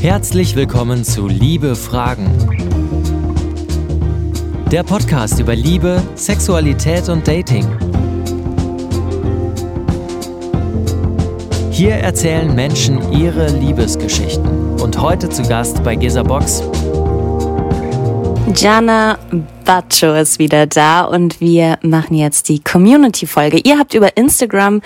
Herzlich willkommen zu Liebe Fragen. Der Podcast über Liebe, Sexualität und Dating. Hier erzählen Menschen ihre Liebesgeschichten. Und heute zu Gast bei Gesa Box Jana Baccio ist wieder da und wir machen jetzt die Community-Folge. Ihr habt über Instagram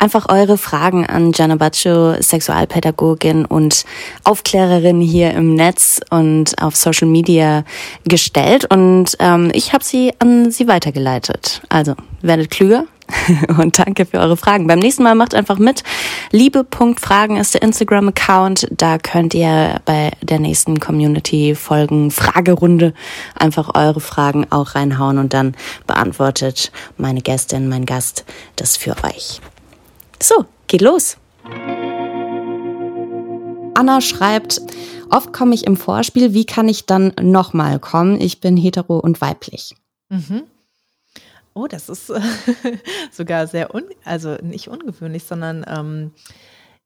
einfach eure Fragen an Jana Baccio, Sexualpädagogin und Aufklärerin hier im Netz und auf Social Media gestellt und ähm, ich habe sie an sie weitergeleitet. Also werdet klüger, und danke für eure Fragen. Beim nächsten Mal macht einfach mit. Liebe.fragen ist der Instagram-Account. Da könnt ihr bei der nächsten Community-Folgen Fragerunde einfach eure Fragen auch reinhauen und dann beantwortet meine Gästin, mein Gast das für euch. So, geht los. Anna schreibt, oft komme ich im Vorspiel, wie kann ich dann nochmal kommen? Ich bin hetero und weiblich. Mhm. Oh, das ist sogar sehr, un also nicht ungewöhnlich, sondern ähm,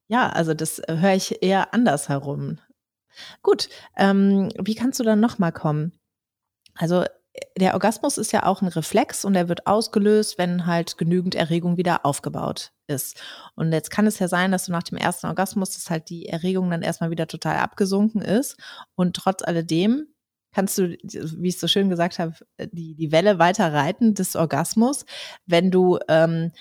ja, also das höre ich eher andersherum. Gut, ähm, wie kannst du dann nochmal kommen? Also der Orgasmus ist ja auch ein Reflex und er wird ausgelöst, wenn halt genügend Erregung wieder aufgebaut ist. Und jetzt kann es ja sein, dass du nach dem ersten Orgasmus, dass halt die Erregung dann erstmal wieder total abgesunken ist und trotz alledem kannst du, wie ich so schön gesagt habe, die, die Welle weiter reiten des Orgasmus, wenn du ähm,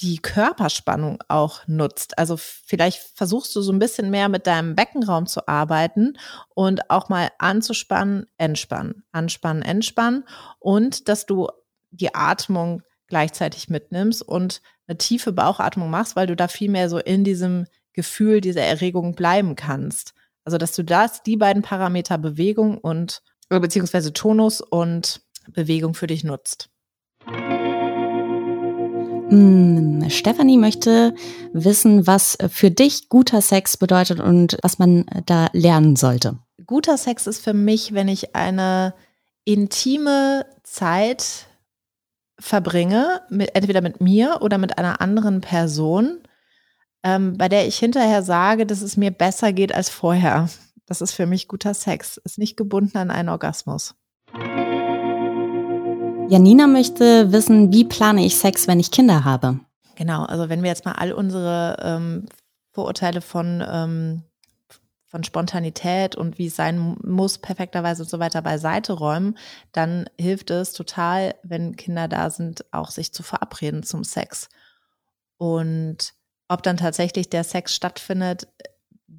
die Körperspannung auch nutzt. Also vielleicht versuchst du so ein bisschen mehr mit deinem Beckenraum zu arbeiten und auch mal anzuspannen, entspannen, anspannen, entspannen und dass du die Atmung gleichzeitig mitnimmst und eine tiefe Bauchatmung machst, weil du da viel mehr so in diesem Gefühl dieser Erregung bleiben kannst. Also, dass du das, die beiden Parameter Bewegung und, beziehungsweise Tonus und Bewegung für dich nutzt. Hm, Stefanie möchte wissen, was für dich guter Sex bedeutet und was man da lernen sollte. Guter Sex ist für mich, wenn ich eine intime Zeit verbringe, mit, entweder mit mir oder mit einer anderen Person, ähm, bei der ich hinterher sage, dass es mir besser geht als vorher. Das ist für mich guter Sex. Ist nicht gebunden an einen Orgasmus. Janina möchte wissen, wie plane ich Sex, wenn ich Kinder habe? Genau, also wenn wir jetzt mal all unsere ähm, Vorurteile von, ähm, von Spontanität und wie es sein muss, perfekterweise und so weiter beiseite räumen, dann hilft es total, wenn Kinder da sind, auch sich zu verabreden zum Sex. Und ob dann tatsächlich der Sex stattfindet,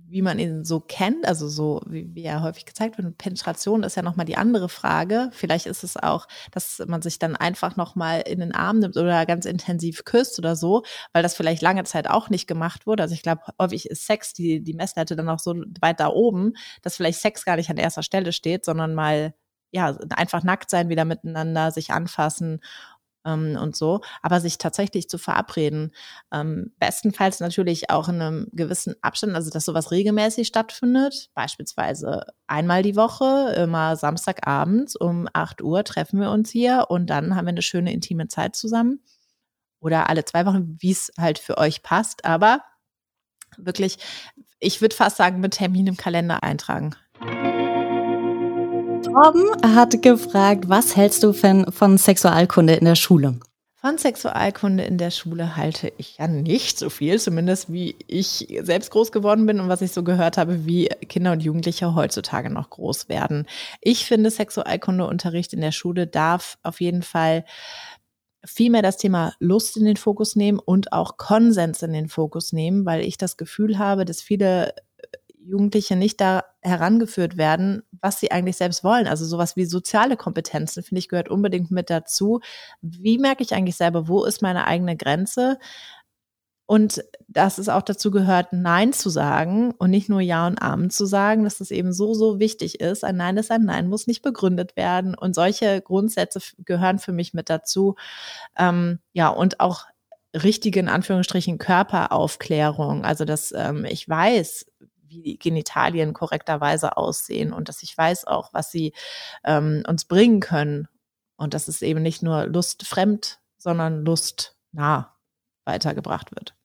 wie man ihn so kennt, also so wie, wie er häufig gezeigt wird. Penetration ist ja nochmal die andere Frage. Vielleicht ist es auch, dass man sich dann einfach nochmal in den Arm nimmt oder ganz intensiv küsst oder so, weil das vielleicht lange Zeit auch nicht gemacht wurde. Also ich glaube, häufig ist Sex die, die Messlatte dann auch so weit da oben, dass vielleicht Sex gar nicht an erster Stelle steht, sondern mal ja, einfach nackt sein, wieder miteinander, sich anfassen ähm, und so, aber sich tatsächlich zu verabreden. Ähm, bestenfalls natürlich auch in einem gewissen Abstand, also dass sowas regelmäßig stattfindet, beispielsweise einmal die Woche, immer Samstagabends um 8 Uhr treffen wir uns hier und dann haben wir eine schöne intime Zeit zusammen. Oder alle zwei Wochen, wie es halt für euch passt, aber wirklich, ich würde fast sagen, mit Termin im Kalender eintragen. Torben hat gefragt, was hältst du von, von Sexualkunde in der Schule? Von Sexualkunde in der Schule halte ich ja nicht so viel, zumindest wie ich selbst groß geworden bin und was ich so gehört habe, wie Kinder und Jugendliche heutzutage noch groß werden. Ich finde, Sexualkundeunterricht in der Schule darf auf jeden Fall viel mehr das Thema Lust in den Fokus nehmen und auch Konsens in den Fokus nehmen, weil ich das Gefühl habe, dass viele Jugendliche nicht da herangeführt werden, was sie eigentlich selbst wollen. Also sowas wie soziale Kompetenzen, finde ich, gehört unbedingt mit dazu. Wie merke ich eigentlich selber, wo ist meine eigene Grenze? Und dass es auch dazu gehört, Nein zu sagen und nicht nur Ja und Amen zu sagen, dass das eben so, so wichtig ist. Ein Nein ist ein Nein, muss nicht begründet werden. Und solche Grundsätze gehören für mich mit dazu. Ähm, ja, und auch richtige, in Anführungsstrichen, Körperaufklärung. Also, dass ähm, ich weiß, wie die Genitalien korrekterweise aussehen und dass ich weiß auch, was sie ähm, uns bringen können. Und dass es eben nicht nur lustfremd, sondern lustnah weitergebracht wird.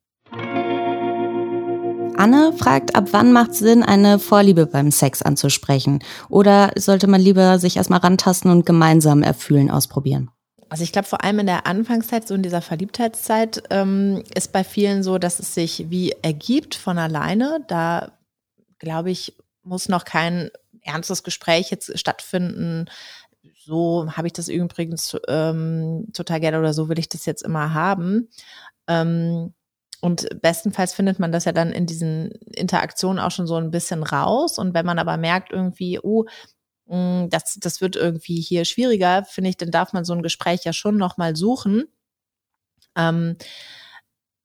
Anne fragt, ab wann macht Sinn, eine Vorliebe beim Sex anzusprechen? Oder sollte man lieber sich erstmal rantasten und gemeinsam erfühlen, ausprobieren? Also ich glaube, vor allem in der Anfangszeit, so in dieser Verliebtheitszeit, ähm, ist bei vielen so, dass es sich wie ergibt von alleine. Da, glaube ich, muss noch kein ernstes Gespräch jetzt stattfinden. So habe ich das übrigens ähm, total gerne oder so will ich das jetzt immer haben. Ähm, und bestenfalls findet man das ja dann in diesen Interaktionen auch schon so ein bisschen raus. Und wenn man aber merkt irgendwie, oh, Mm, das, das wird irgendwie hier schwieriger, finde ich, dann darf man so ein Gespräch ja schon nochmal suchen. Ähm,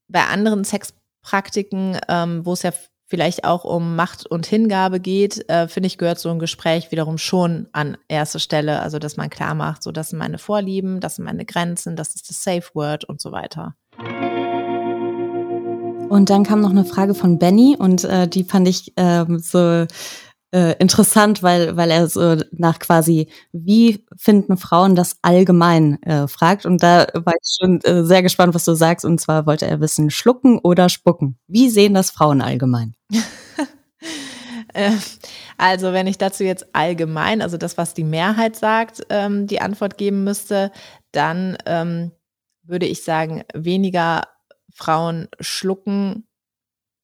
bei anderen Sexpraktiken, ähm, wo es ja vielleicht auch um Macht und Hingabe geht, äh, finde ich, gehört so ein Gespräch wiederum schon an erste Stelle. Also, dass man klar macht, so, das sind meine Vorlieben, das sind meine Grenzen, das ist das Safe Word und so weiter. Und dann kam noch eine Frage von Benny und äh, die fand ich ähm, so äh, interessant, weil, weil er so nach quasi, wie finden Frauen das allgemein äh, fragt. Und da war ich schon äh, sehr gespannt, was du sagst. Und zwar wollte er wissen, schlucken oder spucken. Wie sehen das Frauen allgemein? Äh, also wenn ich dazu jetzt allgemein, also das, was die Mehrheit sagt, ähm, die Antwort geben müsste, dann ähm, würde ich sagen, weniger Frauen schlucken,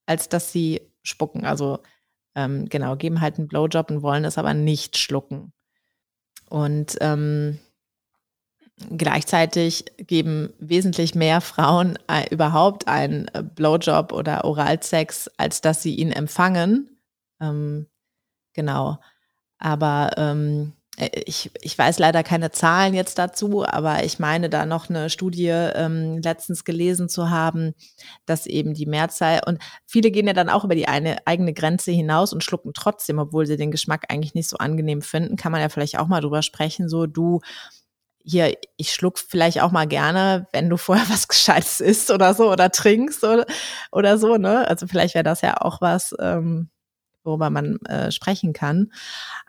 als dass sie spucken. Also ähm, genau, geben halt einen Blowjob und wollen es aber nicht schlucken. Und ähm, gleichzeitig geben wesentlich mehr Frauen äh, überhaupt einen äh, Blowjob oder Oralsex, als dass sie ihn empfangen. Ähm, genau. Aber ähm, äh, ich, ich weiß leider keine Zahlen jetzt dazu, aber ich meine da noch eine Studie ähm, letztens gelesen zu haben, dass eben die Mehrzahl und viele gehen ja dann auch über die eine eigene Grenze hinaus und schlucken trotzdem, obwohl sie den Geschmack eigentlich nicht so angenehm finden, kann man ja vielleicht auch mal drüber sprechen, so du hier, ich schluck vielleicht auch mal gerne, wenn du vorher was Gescheites isst oder so oder trinkst oder, oder so, ne? Also vielleicht wäre das ja auch was, ähm, worüber man äh, sprechen kann.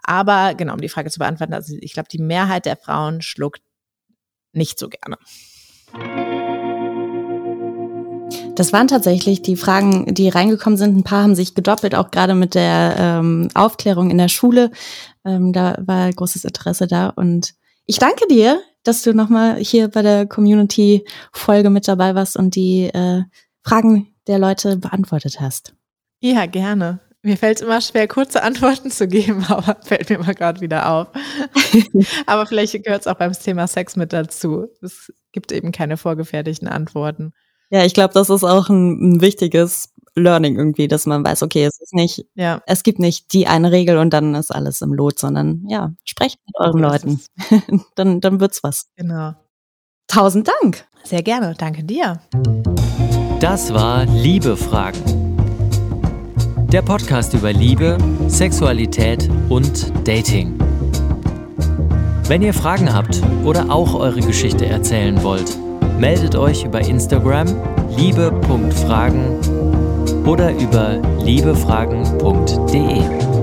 Aber genau, um die Frage zu beantworten, also ich glaube, die Mehrheit der Frauen schluckt nicht so gerne. Das waren tatsächlich die Fragen, die reingekommen sind. Ein paar haben sich gedoppelt, auch gerade mit der ähm, Aufklärung in der Schule. Ähm, da war großes Interesse da. Und ich danke dir, dass du nochmal hier bei der Community-Folge mit dabei warst und die äh, Fragen der Leute beantwortet hast. Ja, gerne. Mir fällt es immer schwer, kurze Antworten zu geben, aber fällt mir mal gerade wieder auf. aber vielleicht gehört es auch beim Thema Sex mit dazu. Es gibt eben keine vorgefertigten Antworten. Ja, ich glaube, das ist auch ein, ein, wichtiges Learning irgendwie, dass man weiß, okay, es ist nicht, ja. es gibt nicht die eine Regel und dann ist alles im Lot, sondern ja, sprecht mit euren Leuten. dann, dann wird's was. Genau. Tausend Dank. Sehr gerne. Danke dir. Das war Liebe Fragen der Podcast über Liebe, Sexualität und Dating. Wenn ihr Fragen habt oder auch eure Geschichte erzählen wollt, meldet euch über Instagram liebe.fragen oder über liebefragen.de.